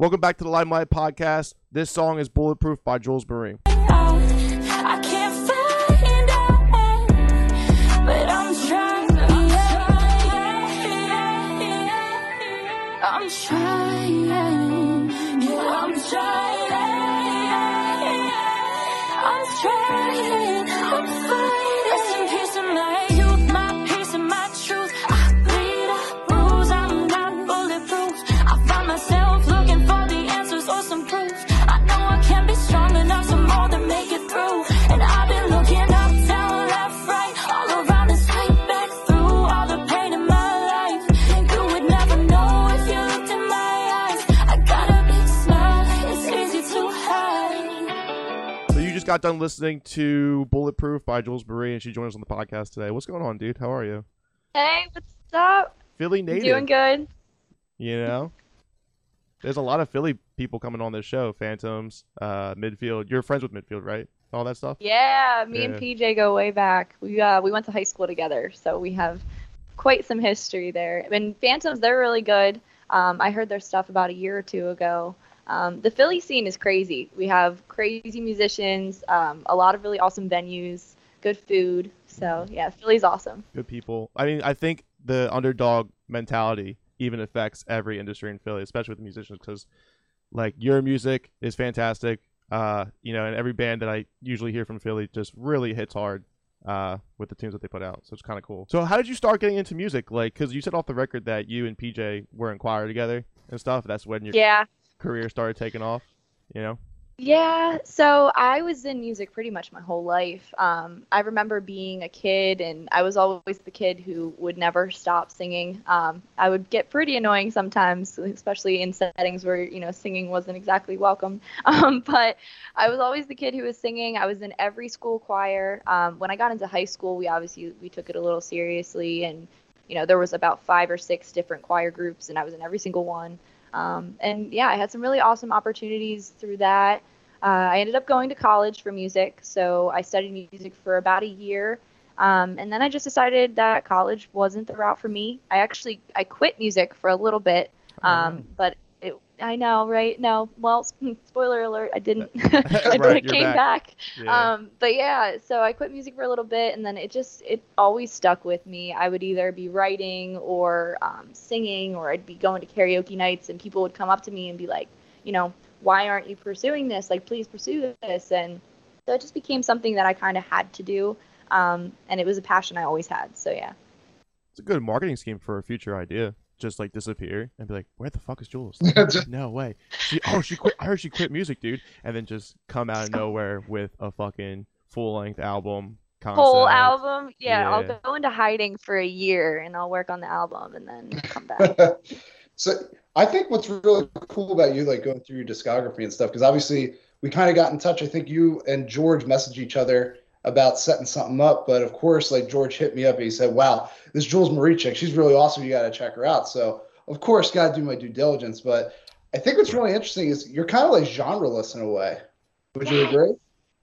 Welcome back to the Limelight Podcast. This song is Bulletproof by Jules Marie. I'm trying. Yeah. I'm trying. Got done listening to Bulletproof by Jules Marie, and she joined us on the podcast today. What's going on, dude? How are you? Hey, what's up? Philly native. Doing good. You know, there's a lot of Philly people coming on this show. Phantoms, uh, midfield. You're friends with midfield, right? All that stuff. Yeah, me Yeah. and PJ go way back. We uh we went to high school together, so we have quite some history there. And Phantoms, they're really good. Um, I heard their stuff about a year or two ago. Um, the Philly scene is crazy. We have crazy musicians, um, a lot of really awesome venues, good food. So yeah, Philly's awesome. Good people. I mean, I think the underdog mentality even affects every industry in Philly, especially with the musicians, because like your music is fantastic. Uh, you know, and every band that I usually hear from Philly just really hits hard uh, with the tunes that they put out. So it's kind of cool. So how did you start getting into music? Like, because you said off the record that you and PJ were in choir together and stuff. That's when your Yeah. Career started taking off. You know. Yeah, so I was in music pretty much my whole life. Um, I remember being a kid, and I was always the kid who would never stop singing. Um, I would get pretty annoying sometimes, especially in settings where you know singing wasn't exactly welcome. Um, but I was always the kid who was singing. I was in every school choir. Um, when I got into high school, we obviously we took it a little seriously, and you know there was about five or six different choir groups, and I was in every single one. Um, and yeah, I had some really awesome opportunities through that. Uh, I ended up going to college for music, so I studied music for about a year, um, and then I just decided that college wasn't the route for me. I actually I quit music for a little bit, um, but I know, right? No, well, spoiler alert, I didn't. I Right, came back. back. Yeah. Um, but yeah, so I quit music for a little bit, and then it just it always stuck with me. I would either be writing or um, singing, or I'd be going to karaoke nights, and people would come up to me and be like, you know, why aren't you pursuing this? Like, please pursue this. And so it just became something that I kind of had to do, um, and it was a passion I always had. So yeah. It's a good marketing scheme for a future idea. Just like disappear and be like, "Where the fuck is Jules?" no way. She oh she quit. I heard she quit music, dude. And then just come out of nowhere with a fucking full length album. Concept. Whole album, yeah, Yeah. I'll go into hiding for a year, and I'll work on the album, and then come back. so I think what's really cool about you, like going through your discography and stuff, because obviously we kind of got in touch. I think you and George messaged each other about setting something up, but of course, like George hit me up and he said, "Wow, this Jules Marie chick, she's really awesome. You got to check her out." So of course, got to do my due diligence. But I think what's really interesting is you're kind of like genreless in a way. Would you agree?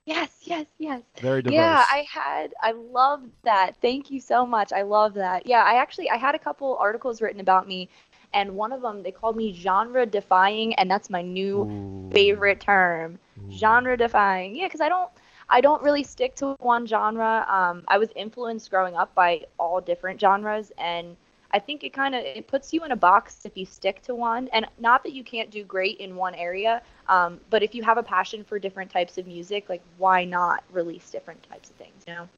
yes, yes, yes. Very diverse. Yeah, I had I love that. Thank you so much. I love that. Yeah, I actually I had a couple articles written about me and one of them they called me genre defying and that's my new Ooh. favorite term. Ooh. Genre defying. Yeah, cuz I don't I don't really stick to one genre. Um I was influenced growing up by all different genres and I think it kind of it puts you in a box if you stick to one and not that you can't do great in one area um, but if you have a passion for different types of music, like why not release different types of things? You know?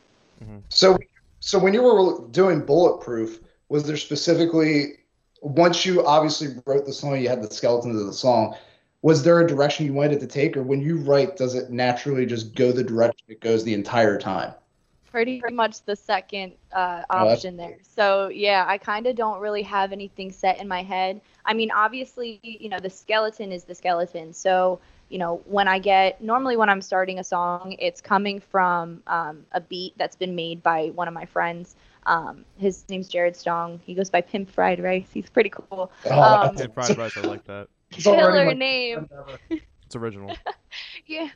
So, so when you were doing Bulletproof, was there specifically once you obviously wrote the song, you had the skeletons of the song. Was there a direction you wanted it to take, or when you write, does it naturally just go the direction it goes the entire time? Pretty, pretty much the second uh, Oh, option there. So yeah, I kind of don't really have anything set in my head. I mean, obviously, you know, the skeleton is the skeleton. So you know, when I get normally when I'm starting a song, it's coming from um, a beat that's been made by one of my friends. Um, his name's Jared Stong. He goes by Pimp Fried Rice. He's pretty cool. Oh, Um, Hey, fried rice. I like that. It's Killer my- name. It's original. Yeah.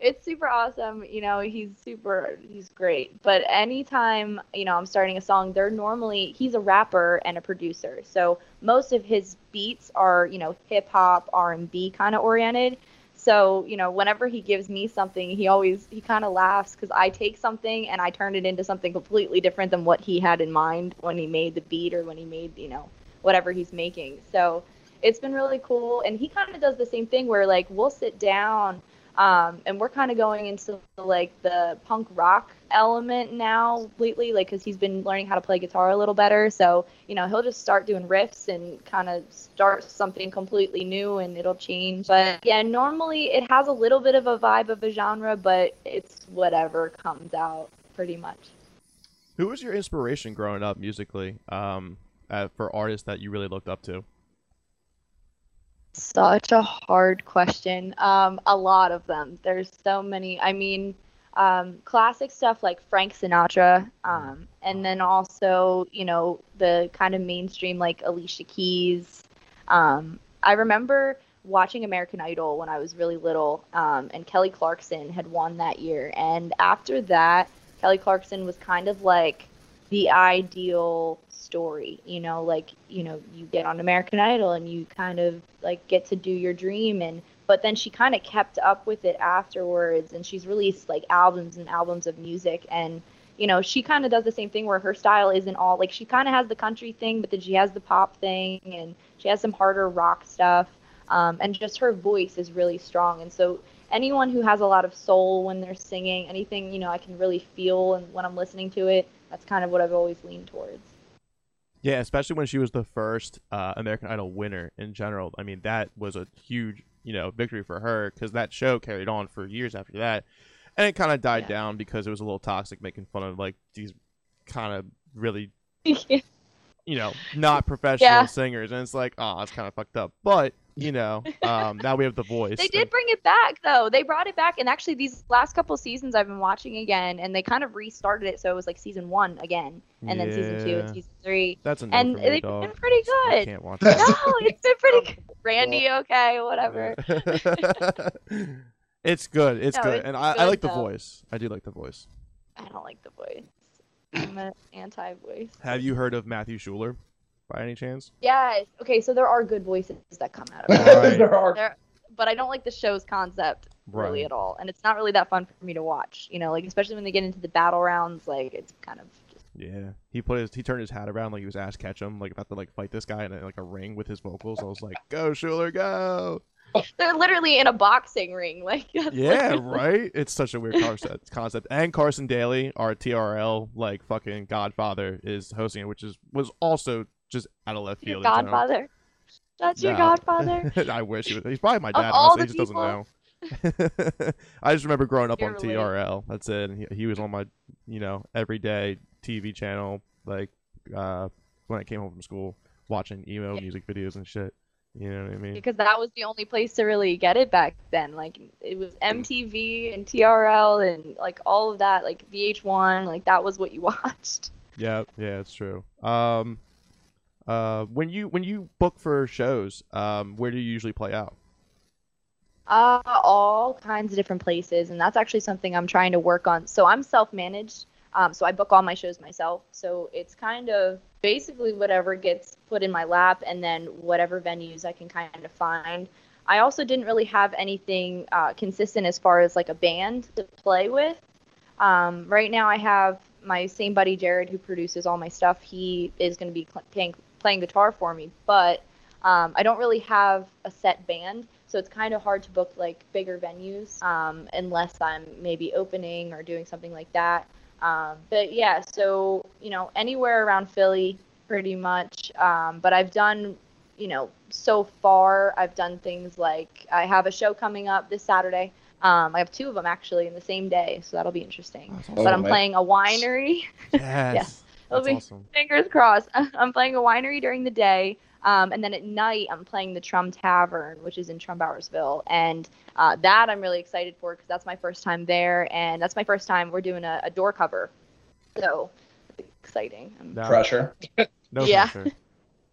it's super awesome. You know, he's super, he's great. But anytime, you know, I'm starting a song, they're normally, he's a rapper and a producer. So most of his beats are, you know, hip hop, R&B kind of oriented. So, you know, whenever he gives me something, he always, he kind of laughs because I take something and I turn it into something completely different than what he had in mind when he made the beat or when he made, you know, whatever he's making. So it's been really cool. And he kind of does the same thing where, like, we'll sit down um, and we're kind of going into like the punk rock element now lately, like because he's been learning how to play guitar a little better. So you know he'll just start doing riffs and kind of start something completely new, and it'll change. But yeah, normally it has a little bit of a vibe of a genre, but it's whatever comes out pretty much. Who was your inspiration growing up musically? Um, uh, for artists that you really looked up to. Such a hard question. Um, a lot of them. There's so many. I mean, um, classic stuff like Frank Sinatra, um, and then also, you know, the kind of mainstream like Alicia Keys. Um, I remember watching American Idol when I was really little, um, and Kelly Clarkson had won that year. And after that, Kelly Clarkson was kind of like the ideal story you know like you know you get on american idol and you kind of like get to do your dream and but then she kind of kept up with it afterwards and she's released like albums and albums of music and you know she kind of does the same thing where her style isn't all like she kind of has the country thing but then she has the pop thing and she has some harder rock stuff um, and just her voice is really strong. And so anyone who has a lot of soul when they're singing anything you know i can really feel and when i'm listening to it that's kind of what i've always leaned towards Yeah, especially when she was the first uh, American Idol winner in general. I mean, that was a huge, you know, victory for her because that show carried on for years after that, and it kind of died Yeah. down because it was a little toxic, making fun of like these kind of really, you know, not professional Yeah. singers, and it's like, oh, it's kind of fucked up. But you know, um, now we have the voice. They did bring it back though. They brought it back, and actually, these last couple seasons I've been watching again, and they kind of restarted it, so it was like season one again, and then season two and season three, That's no and they've dog. been pretty good I good. can't watch that. No, it's been pretty good. Randy, okay, whatever. it's good. It's No, good, it's and I, I good, like the voice. I do like the voice. I don't like the voice. I'm an anti-voice. Have you heard of Matthew Schuler, by any chance? Yes. Okay, so there are good voices that come out of it, Right. there are. There- but I don't like the show's concept really at all, and it's not really that fun for me to watch. You know, like especially when they get into the battle rounds, like it's kind of just Yeah, he put his he turned his hat around like he was Ash Ketchum, like about to like fight this guy in a, like a ring with his vocals. I was like, "Go Schuler, go!" they're literally in a boxing ring. Like Yeah, literally- right. It's such a weird concept. Concept. And Carson Daly, our TRL like fucking Godfather, is hosting it, which is was also just out of left Your field. godfather. That's your No. godfather. I wish he was. He's probably my dad. honestly, he just doesn't know. I just remember growing up You're on related. TRL. That's it. And he, he was on my, you know, everyday TV channel, like uh, when I came home from school, watching emo Yeah. music videos and shit. You know what I mean? because that was the only place to really get it back then. Like it was MTV and TRL and like all of that, like VH1, like that was what you watched. Yeah, yeah, it's true. Um, uh, when you when you book for shows, um, where do you usually play out? Uh, all kinds of different places, and that's actually something I'm trying to work on. So I'm self-managed, um, so I book all my shows myself. So it's kind of basically whatever gets put in my lap, and then whatever venues I can kind of find. I also didn't really have anything uh, consistent as far as like a band to play with. Um, right now, I have my same buddy Jared who produces all my stuff. He is going to be playing playing guitar for me, but um, I don't really have a set band, so it's kind of hard to book like bigger venues um, unless I'm maybe opening or doing something like that. Um, but yeah, so you know anywhere around Philly, pretty much. Um, but I've done, you know, so far I've done things like I have a show coming up this Saturday. Um, I have two of them actually in the same day, so that'll be interesting. Oh, but I'm playing a winery. Yes, It'll that's be- awesome. fingers crossed. I'm playing a winery during the day, um, and then at night I'm playing the Trum Tavern, which is in Trumbauersville, and uh, that I'm really excited for because that's my first time there, and that's my first time we're doing a, a door cover, so it's exciting. I'm, No, Pressure. no Yeah. pressure.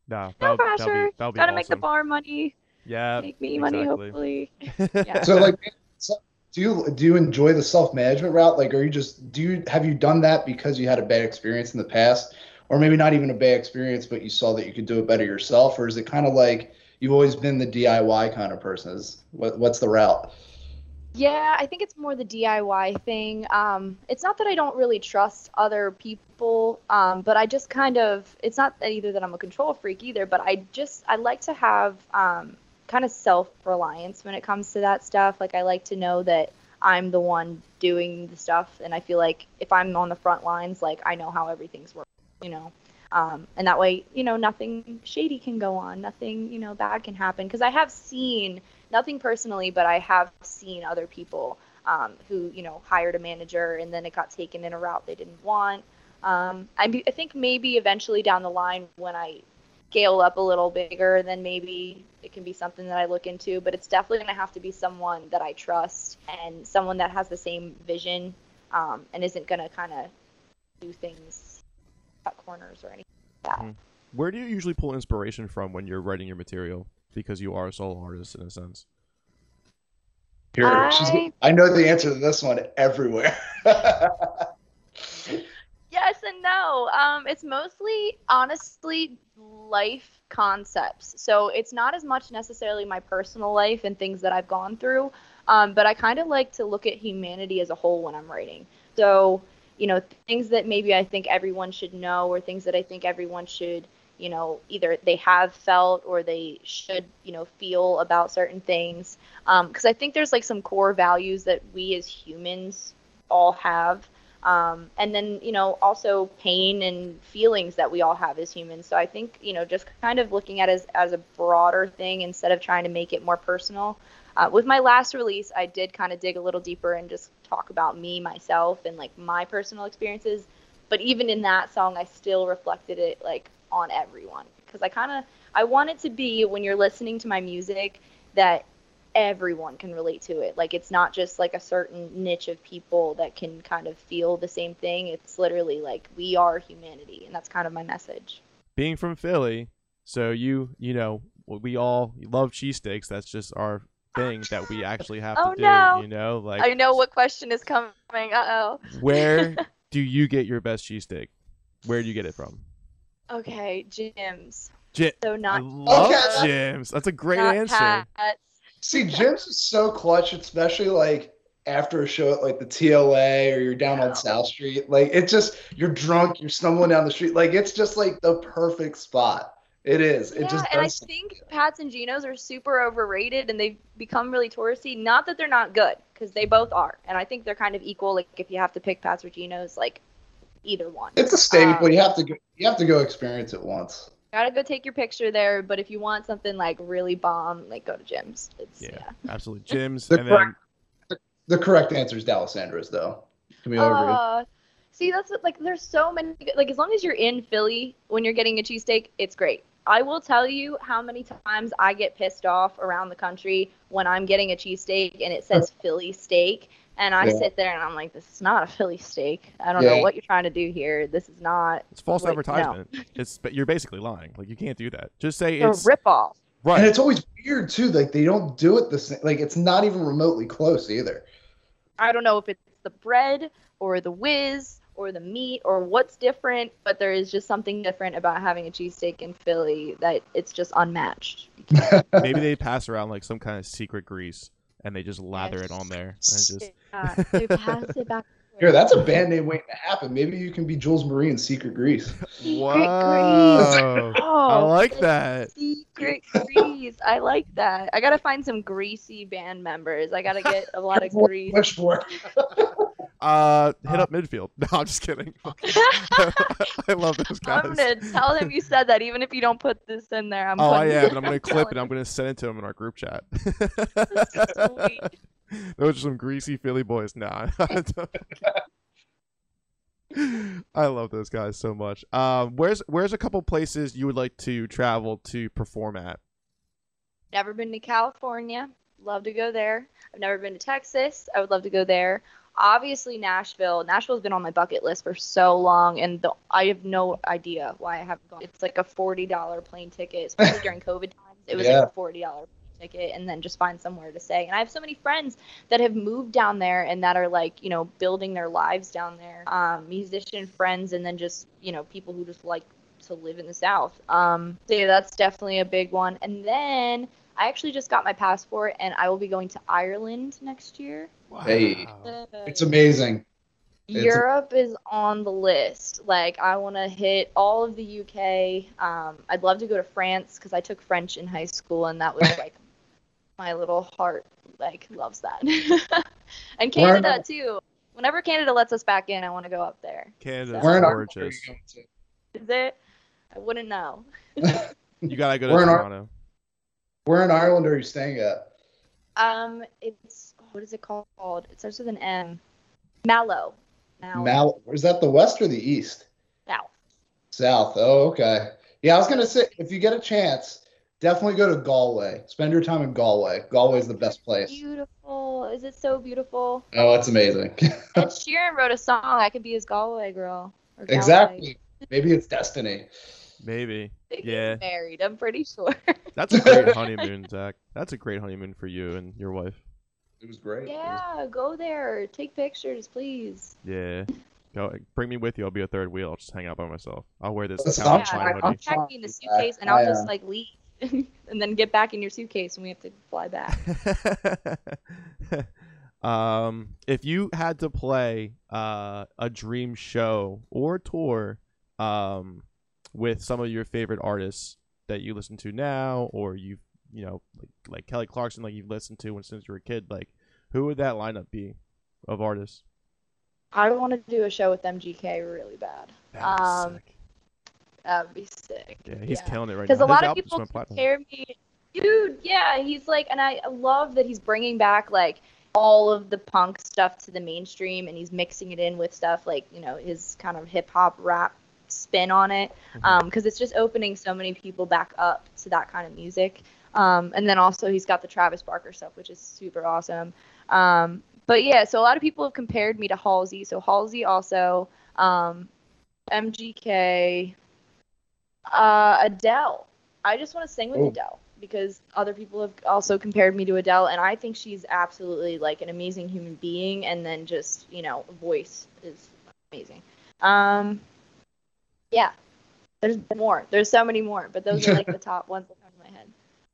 No, no pressure. That'll be, that'll be Gotta make the bar money, Yeah, make me money, hopefully. Yeah. So like, so, do you do you enjoy the self management route? Like, are you just do you have you done that because you had a bad experience in the past, or maybe not even a bad experience, but you saw that you could do it better yourself, or is it kind of like you've always been the DIY kind of person? Is what what's the route? Yeah, I think it's more the DIY thing. Um, it's not that I don't really trust other people, um, but I just kind of, it's not either that I'm a control freak either, but I just, I like to have um, kind of self reliance when it comes to that stuff. Like, I like to know that I'm the one doing the stuff, and I feel like if I'm on the front lines, like, I know how everything's working, you know? Um, and that way, you know, nothing shady can go on, nothing, you know, bad can happen. Because I have seen, nothing personally, but I have seen other people um, who, you know, hired a manager and then it got taken in a route they didn't want. Um, I, I think maybe eventually down the line when I scale up a little bigger, then maybe it can be something that I look into. But it's definitely going to have to be someone that I trust and someone that has the same vision um, and isn't going to kind of do things cut corners or anything like that. Mhm. Where do you usually pull inspiration from when you're writing your material? Because you are a solo artist in a sense. Here, I- I know the answer to this one everywhere. Yes and no. Um, it's mostly, honestly, life concepts. So it's not as much necessarily my personal life and things that I've gone through, um, but I kind of like to look at humanity as a whole when I'm writing. So, you know, things that maybe I think everyone should know or things that I think everyone should, you know, either they have felt or they should, you know, feel about certain things. Because I think there's like some core values that we as humans all have um, and then you know also pain and feelings that we all have as humans. So i think you know just kind of looking at it as, as a broader thing instead of trying to make it more personal. Uh, with my last release i did kind of dig a little deeper and just talk about me myself and like my personal experiences. But even in that song i still reflected it like on everyone. Because i kind of i want it to be when you're listening to my music that everyone can relate to it. Like it's not just like a certain niche of people that can kind of feel the same thing. It's literally like we are humanity, and that's kind of my message. Being from Philly, so you you know we all love cheesesteaks. That's just our thing that we actually have Oh, to do. no. You know, like I know what question is coming. Uh oh. where do you get your best cheesesteak? Where do you get it from? Okay, Jim's. Jim. So I not love Okay. Jim's. That's a great not answer. Pat's. See, Jim's is so clutch, especially like after a show at like the TLA or you're down Yeah. on South Street. Like it's just you're drunk, you're stumbling down the street. Like it's just like the perfect spot. It is. It yeah, just and I think Pat's and Geno's are super overrated, and they've become really touristy. Not that they're not good, because they both are, and I think they're kind of equal. Like if you have to pick Pat's or Geno's, like either one. It's a staple. Um, you have to go. You have to go experience it once. Gotta go take your picture there, but if you want something like really bomb, like go to Jim's. It's Yeah, yeah. absolutely. Jim's, The and then correct- The correct answer is Dalessandro's, though. Can we all? Uh, see, that's like there's so many. Like as long as you're in Philly when you're getting a cheesesteak, it's great. I will tell you how many times I get pissed off around the country when I'm getting a cheesesteak and it says Philly steak, and I Yeah. sit there and I'm like, this is not a Philly steak. I don't know what you're trying to do here. This is not it's false like, no. advertisement. It's but you're basically lying. Like you can't do that. Just say a it's a ripoff. Right. And right. it's always weird too. Like they don't do it the same. Like it's not even remotely close either. I don't know if it's the bread or the whiz or the meat or what's different, but there is just something different about having a cheesesteak in Philly that it's just unmatched. Maybe they pass around like some kind of secret grease and they just lather it on there. And just Yeah, they pass it back. Here, that's a band name waiting to happen. Maybe you can be Jules Marie in Secret Grease. Whoa. Oh, I Oh, like that. Secret grease. I like that. I gotta find some greasy band members. I gotta get a lot of grease. Push for Uh, hit up midfield. No, I'm just kidding. I love those guys. I'm gonna tell him you said that, even if you don't put this in there. I'm oh, I am, and I'm gonna clip it. I'm gonna send it to him in our group chat. Sweet. Those are some greasy Philly boys. Nah. I love those guys so much. Um, where's where's a couple places you would like to travel to perform at? Never been to California. Love to go there. I've never been to Texas. I would love to go there. Obviously Nashville. Nashville's been on my bucket list for so long, and the, I have no idea why I haven't gone. It's like a forty dollar plane ticket, especially during COVID times. It was Yeah. like a forty dollar ticket and then just find somewhere to stay. And I have so many friends that have moved down there and that are like, you know, building their lives down there. Um, musician friends and then just, you know, people who just like to live in the South. Um, so yeah, that's definitely a big one. And then I actually just got my passport and I will be going to Ireland next year. Hey. Wow. It's amazing. It's Europe is on the list. Like, I want to hit all of the UK. Um, I'd love to go to France because I took French in high school, and that was like my little heart like loves that. and Where in Canada too. Whenever Canada lets us back in, I want to go up there. Canada's Where in Ireland are you gorgeous. going? Is it? I wouldn't know. You gotta go to Where in Ar- Toronto. Where in Ireland are you staying at? Um, it's what is it called? It starts with an M. Mallow. Mallow. Mal. Is that the west or the east? South. South. Oh, okay. Yeah, I was gonna say if you get a chance, definitely go to Galway. Spend your time in Galway. Galway's the best place. Beautiful. Is it so beautiful? Oh, it's amazing. Ed Sheeran wrote a song. I could be his Galway girl. Galway. exactly. Maybe it's destiny. Maybe. They get Yeah. Married. I'm pretty sure. That's a great honeymoon, Zach. That's a great honeymoon for you and your wife. It was great. It was- yeah. Go there. Take pictures, please. Yeah. Go bring me with you. I'll be a third wheel. I'll just hang out by myself. I'll wear this That's Calvin not yeah. Klein fine. I'll hoodie. pack you in the fine with suitcase, and I'll I, just like leave, and then get back in your suitcase, and we have to fly back. um, if you had to play uh, a dream show or tour um, with some of your favorite artists that you listen to now, or you've you know like, like Kelly Clarkson, like you've listened to when since you were a kid, like who would that lineup be of artists? I want to do a show with MGK really bad. That'd be Um, sick. That'd be sick. Yeah, he's killing it right now. Because a lot of people compare me, dude. Yeah, he's like, and I love that he's bringing back like all of the punk stuff to the mainstream, and he's mixing it in with stuff like you know his kind of hip hop rap spin on it, because it's just opening so many people back up to that kind of music. Um, and then also he's got the Travis Barker stuff, which is super awesome. Um, but yeah, so a lot of people have compared me to Halsey. So Halsey also, um, MGK, uh, Adele. I just want to sing with Oh. Adele because other people have also compared me to Adele, and I think she's absolutely like an amazing human being, and then just you know, voice is amazing. Um, yeah, there's more. There's so many more, but those are like the top ones that come to my head.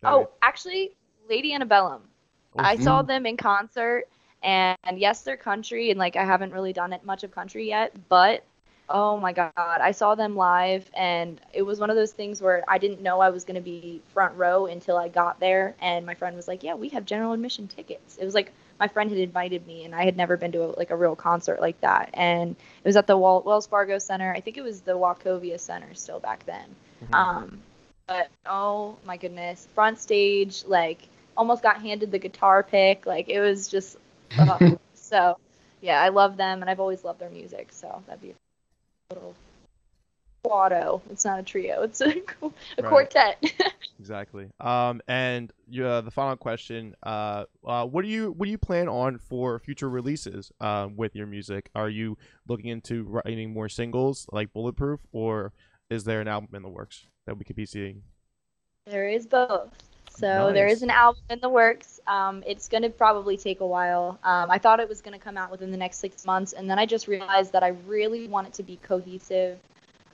Oh, actually, Lady Antebellum. Oh, I saw mm. them in concert, and yes, they're country, and like I haven't really done it much of country yet, but oh my god, I saw them live, and it was one of those things where I didn't know I was gonna be front row until I got there, and my friend was like, "Yeah, we have general admission tickets." It was like my friend had invited me, and I had never been to a, like a real concert like that, and it was at the Wel- Wells Fargo Center. I think it was the Wachovia Center still back then. Mhm. Um, but oh my goodness, front stage, like almost got handed the guitar pick. Like it was just uh, so. Yeah, I love them, and I've always loved their music. So that'd be a little quado. It's not a trio. It's a, a Right. quartet. Exactly. Um, and uh, the final question: uh, uh, what do you what do you plan on for future releases um, with your music? Are you looking into writing more singles like Bulletproof, or is there an album in the works that we could be seeing? There is both. So there Nice. is an album in the works. Um, it's going to probably take a while. Um, I thought it was going to come out within the next six months, and then I just realized that I really want it to be cohesive.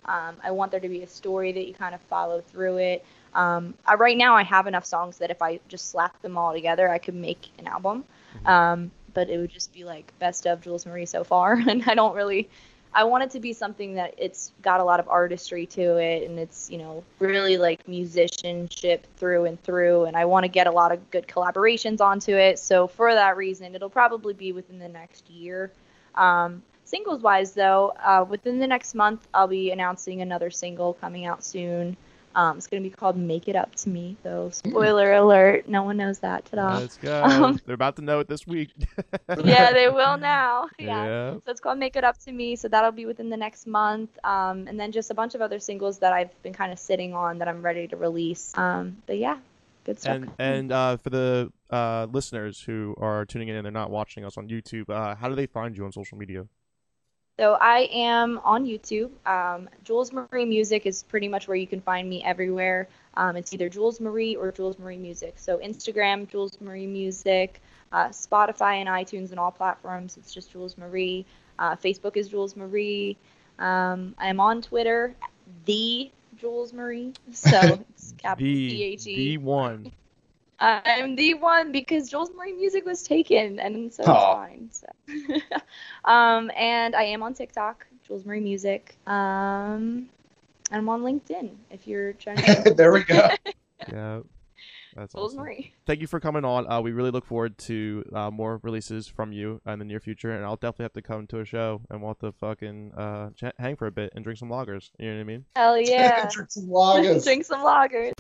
Um, I want there to be a story that you kind of follow through it. Um, I, right now, I have enough songs that if I just slap them all together, I could make an album. Mhm. Um, but it would just be like best of Jules Marie so far, and I don't really. I want it to be something that it's got a lot of artistry to it, and it's you know really like musicianship through and through, and I want to get a lot of good collaborations onto it. So for that reason, it'll probably be within the next year. Um, singles wise, though, uh, within the next month, I'll be announcing another single coming out soon. Um, it's gonna be called "Make It Up to Me," though. Spoiler alert, no one knows that. Ta-da. Let's go. Um, They're about to know it this week. yeah, they will now. Yeah. Yeah. So it's called Make It Up to Me. So that'll be within the next month. Um, and then just a bunch of other singles that I've been kind of sitting on that I'm ready to release. Um, but yeah, good stuff. And and uh, for the uh, listeners who are tuning in and they're not watching us on YouTube, uh, how do they find you on social media? So I am on YouTube. Um, Jules Marie Music is pretty much where you can find me everywhere. Um, it's either Jules Marie or Jules Marie Music. So Instagram, Jules Marie Music, uh, Spotify and iTunes and all platforms. It's just Jules Marie. Uh, Facebook is Jules Marie. Um, I'm on Twitter, the Jules Marie. So it's capital The D H the one. I'm the one because Jules Marie music was taken, and so it's fine. So, um, and I am on TikTok, Jules Marie Music. Um, and I'm on LinkedIn if you're trying to. there we go. Yeah. That's Jules awesome. Marie. Thank you for coming on. Uh, we really look forward to uh, more releases from you in the near future, and I'll definitely have to come to a show and we'll have to fucking uh, hang for a bit and drink some lagers. You know what I mean? Hell yeah! Drink some lagers. Drink some lagers.